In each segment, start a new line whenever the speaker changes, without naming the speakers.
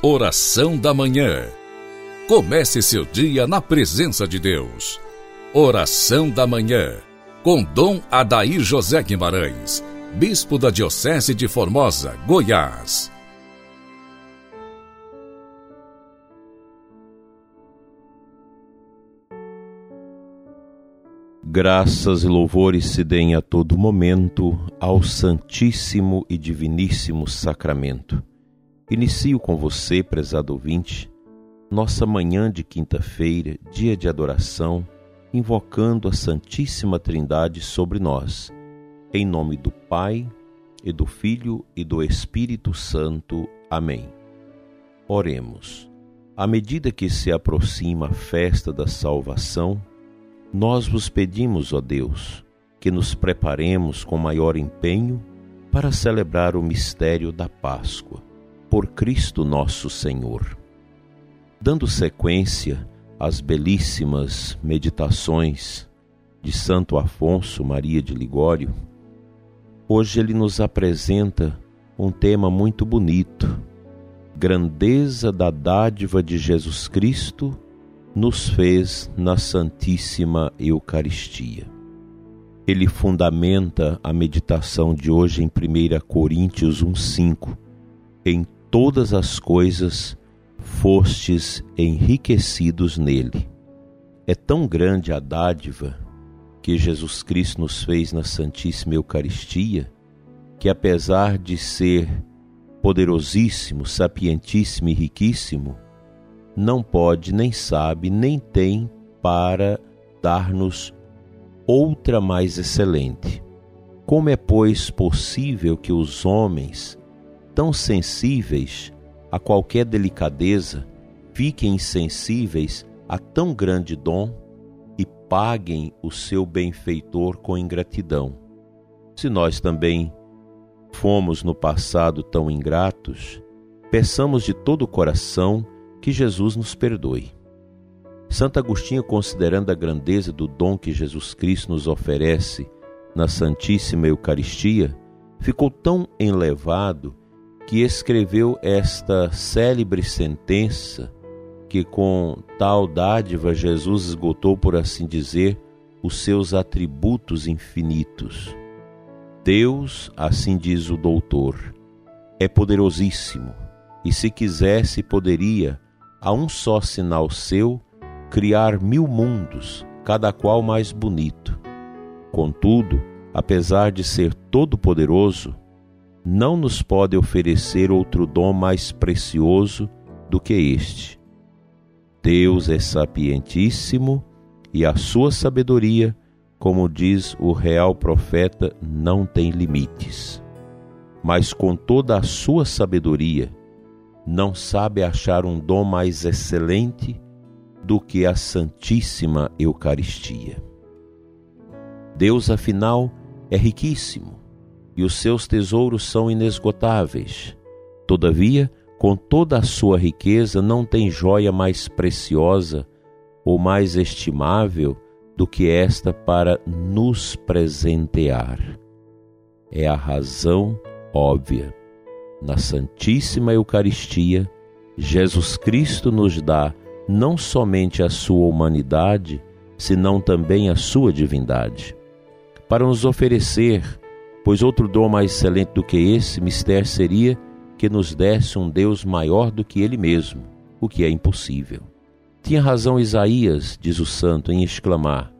Oração da Manhã. Comece seu dia na presença de Deus. Oração da Manhã. Com Dom Adair José Guimarães, Bispo da Diocese de Formosa, Goiás.
Graças e louvores se deem a todo momento ao Santíssimo e Diviníssimo Sacramento. Inicio com você, prezado ouvinte, nossa manhã de quinta-feira, dia de adoração, invocando a Santíssima Trindade sobre nós, em nome do Pai, e do Filho e do Espírito Santo. Amém. Oremos. À medida que se aproxima a festa da salvação, nós vos pedimos, ó Deus, que nos preparemos com maior empenho para celebrar o mistério da Páscoa por Cristo nosso Senhor. Dando sequência às belíssimas meditações de Santo Afonso Maria de Ligório, hoje ele nos apresenta um tema muito bonito: grandeza da dádiva de Jesus Cristo nos fez na Santíssima Eucaristia. Ele fundamenta a meditação de hoje em 1 Coríntios 1,5. Em todas as coisas fostes enriquecidos nele. É tão grande a dádiva que Jesus Cristo nos fez na Santíssima Eucaristia, que apesar de ser poderosíssimo, sapientíssimo e riquíssimo, não pode, nem sabe, nem tem para dar-nos outra mais excelente. Como é, pois, possível que os homens tão sensíveis a qualquer delicadeza fiquem insensíveis a tão grande dom e paguem o seu benfeitor com ingratidão. Se nós também fomos no passado tão ingratos, peçamos de todo o coração que Jesus nos perdoe. Santo Agostinho, considerando a grandeza do dom que Jesus Cristo nos oferece na Santíssima Eucaristia, ficou tão enlevado que escreveu esta célebre sentença que com tal dádiva Jesus esgotou, por assim dizer, os seus atributos infinitos. Deus, assim diz o doutor, é poderosíssimo e se quisesse poderia, a um só sinal seu, criar mil mundos, cada qual mais bonito. Contudo, apesar de ser todo-poderoso, não nos pode oferecer outro dom mais precioso do que este. Deus é sapientíssimo e a sua sabedoria, como diz o real profeta, não tem limites. Mas com toda a sua sabedoria, não sabe achar um dom mais excelente do que a Santíssima Eucaristia. Deus, afinal, é riquíssimo e os seus tesouros são inesgotáveis. Todavia, com toda a sua riqueza, não tem joia mais preciosa ou mais estimável do que esta para nos presentear. É a razão óbvia. Na Santíssima Eucaristia, Jesus Cristo nos dá não somente a sua humanidade, senão também a sua divindade, para nos oferecer Pois outro dom mais excelente do que esse mistério seria que nos desse um Deus maior do que Ele mesmo, o que é impossível. Tinha razão Isaías, diz o santo, em exclamar: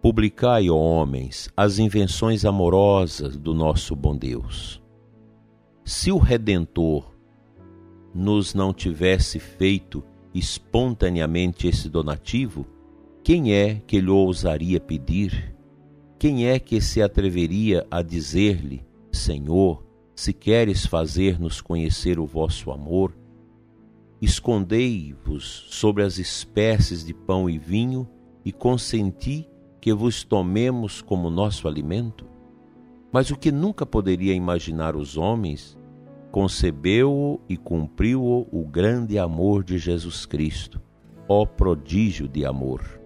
Publicai, ó homens, as invenções amorosas do nosso bom Deus. Se o Redentor nos não tivesse feito espontaneamente esse donativo, quem é que lhe ousaria pedir? Quem é que se atreveria a dizer-lhe: Senhor, se queres fazer-nos conhecer o vosso amor, escondei-vos sobre as espécies de pão e vinho e consenti que vos tomemos como nosso alimento? Mas o que nunca poderia imaginar os homens, concebeu-o e cumpriu-o o grande amor de Jesus Cristo, ó prodígio de amor.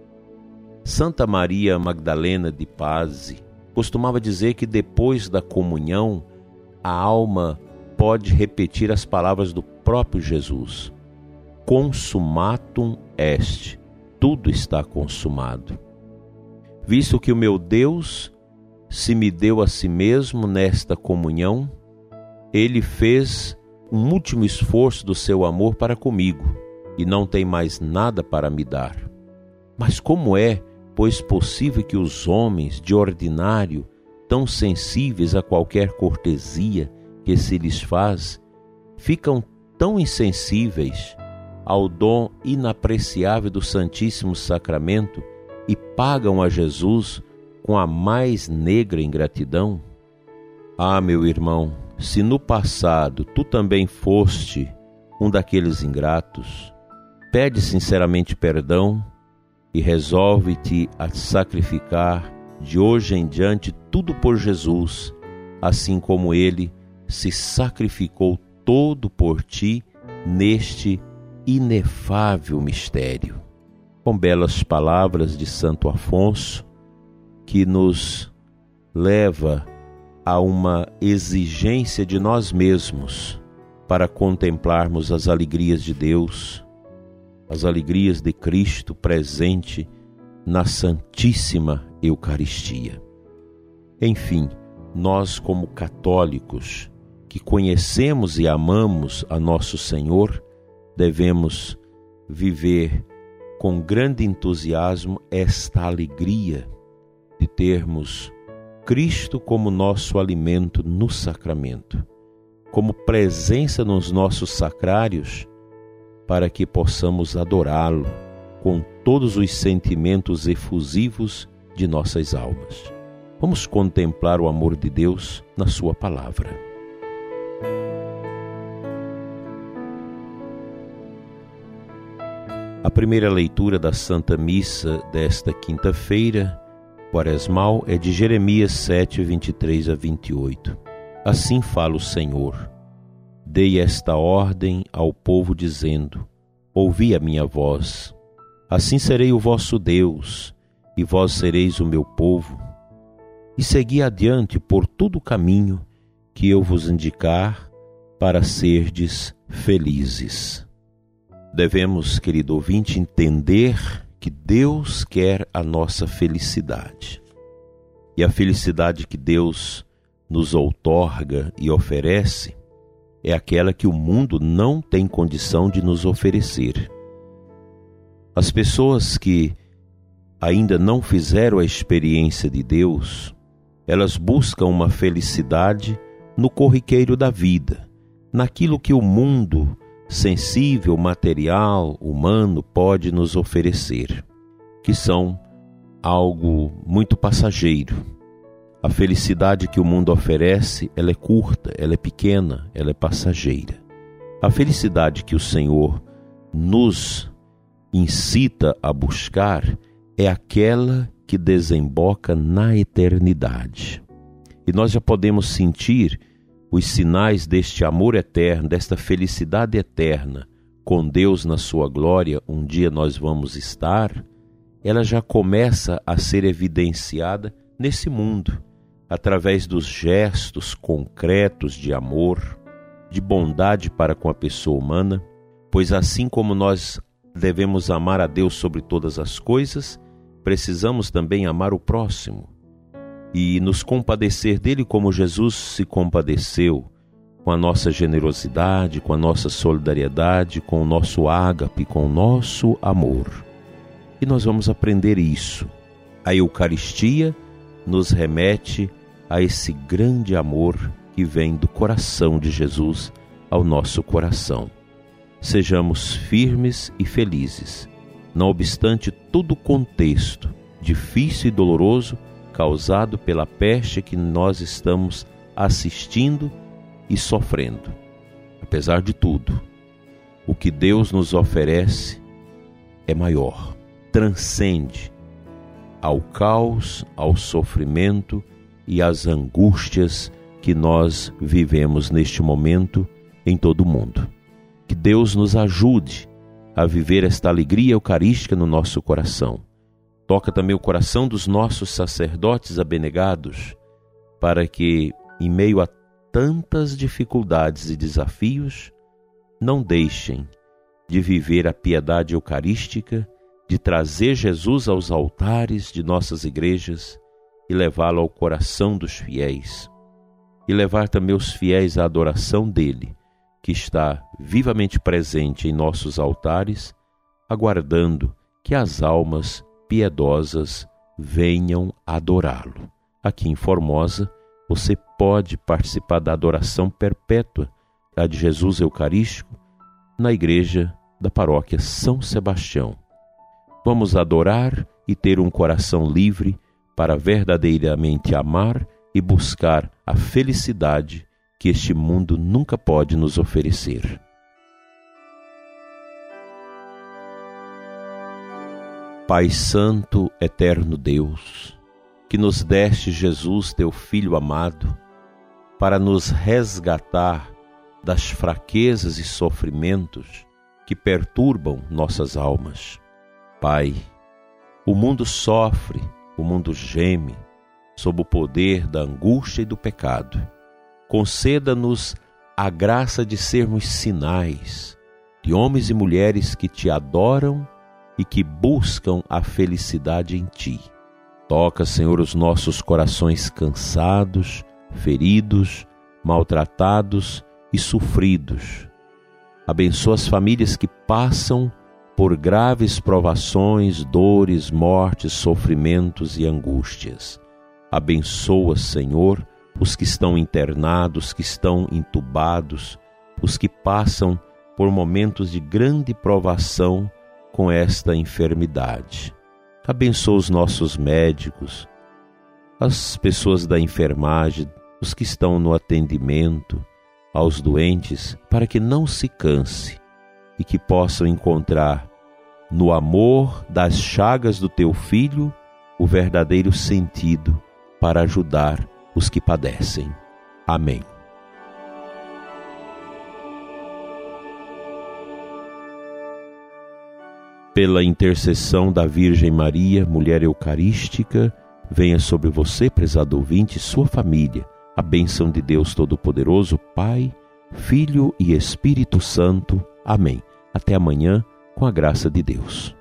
Santa Maria Magdalena de Paz costumava dizer que depois da comunhão a alma pode repetir as palavras do próprio Jesus. Consumatum est, tudo está consumado. Visto que o meu Deus se me deu a si mesmo nesta comunhão, ele fez um último esforço do seu amor para comigo e não tem mais nada para me dar. Mas como é, pois, possível que os homens de ordinário, tão sensíveis a qualquer cortesia que se lhes faz, ficam tão insensíveis ao dom inapreciável do Santíssimo Sacramento e pagam a Jesus com a mais negra ingratidão? Ah, meu irmão, se no passado tu também foste um daqueles ingratos, pede sinceramente perdão e resolve-te a sacrificar de hoje em diante tudo por Jesus, assim como ele se sacrificou todo por ti neste inefável mistério. Com belas palavras de Santo Afonso, que nos leva a uma exigência de nós mesmos para contemplarmos as alegrias de Deus, as alegrias de Cristo presente na Santíssima Eucaristia. Enfim, nós, como católicos que conhecemos e amamos a nosso Senhor, devemos viver com grande entusiasmo esta alegria de termos Cristo como nosso alimento no sacramento, como presença nos nossos sacrários, para que possamos adorá-lo com todos os sentimentos efusivos de nossas almas. Vamos contemplar o amor de Deus na Sua palavra. A primeira leitura da Santa Missa desta quinta-feira quaresmal é de Jeremias 7, 23 a 28. Assim fala o Senhor: Dei esta ordem ao povo, dizendo: Ouvi a minha voz. Assim serei o vosso Deus, e vós sereis o meu povo. E segui adiante por todo o caminho que eu vos indicar, para serdes felizes. Devemos, querido ouvinte, entender que Deus quer a nossa felicidade. E a felicidade que Deus nos outorga e oferece é aquela que o mundo não tem condição de nos oferecer. As pessoas que ainda não fizeram a experiência de Deus, elas buscam uma felicidade no corriqueiro da vida, naquilo que o mundo sensível, material, humano pode nos oferecer, que são algo muito passageiro. A felicidade que o mundo oferece, ela é curta, ela é pequena, ela é passageira. A felicidade que o Senhor nos incita a buscar é aquela que desemboca na eternidade. E nós já podemos sentir os sinais deste amor eterno, desta felicidade eterna com Deus na sua glória, um dia nós vamos estar, ela já começa a ser evidenciada nesse mundo, através dos gestos concretos de amor, de bondade para com a pessoa humana, pois assim como nós devemos amar a Deus sobre todas as coisas, precisamos também amar o próximo e nos compadecer dele como Jesus se compadeceu, com a nossa generosidade, com a nossa solidariedade, com o nosso ágape, com o nosso amor. E nós vamos aprender isso. A Eucaristia nos remete a esse grande amor que vem do coração de Jesus ao nosso coração. Sejamos firmes e felizes, não obstante todo o contexto difícil e doloroso causado pela peste que nós estamos assistindo e sofrendo. Apesar de tudo, o que Deus nos oferece é maior, transcende ao caos, ao sofrimento e às angústias que nós vivemos neste momento em todo o mundo. Que Deus nos ajude a viver esta alegria eucarística no nosso coração Toca também o coração dos nossos sacerdotes abnegados, para que, em meio a tantas dificuldades e desafios, não deixem de viver a piedade eucarística, de trazer Jesus aos altares de nossas igrejas e levá-lo ao coração dos fiéis, e levar também os fiéis à adoração dele, que está vivamente presente em nossos altares, aguardando que as almas piedosas venham adorá-lo. Aqui em Formosa, você pode participar da adoração perpétua a de Jesus Eucarístico na igreja da paróquia São Sebastião. Vamos adorar e ter um coração livre para verdadeiramente amar e buscar a felicidade que este mundo nunca pode nos oferecer. Pai Santo, Eterno Deus, que nos deste Jesus, teu Filho amado, para nos resgatar das fraquezas e sofrimentos que perturbam nossas almas. Pai, o mundo sofre, o mundo geme sob o poder da angústia e do pecado. Conceda-nos a graça de sermos sinais de homens e mulheres que te adoram e que buscam a felicidade em ti. Toca, Senhor, os nossos corações cansados, feridos, maltratados e sofridos. Abençoa as famílias que passam por graves provações, dores, mortes, sofrimentos e angústias. Abençoa, Senhor, os que estão internados, que estão entubados, os que passam por momentos de grande provação com esta enfermidade. Abençoa os nossos médicos, as pessoas da enfermagem, os que estão no atendimento, aos doentes, para que não se canse e que possam encontrar no amor das chagas do teu filho o verdadeiro sentido para ajudar os que padecem. Amém. Pela intercessão da Virgem Maria, mulher eucarística, venha sobre você, prezado ouvinte, e sua família a bênção de Deus Todo-Poderoso, Pai, Filho e Espírito Santo. Amém. Até amanhã, com a graça de Deus.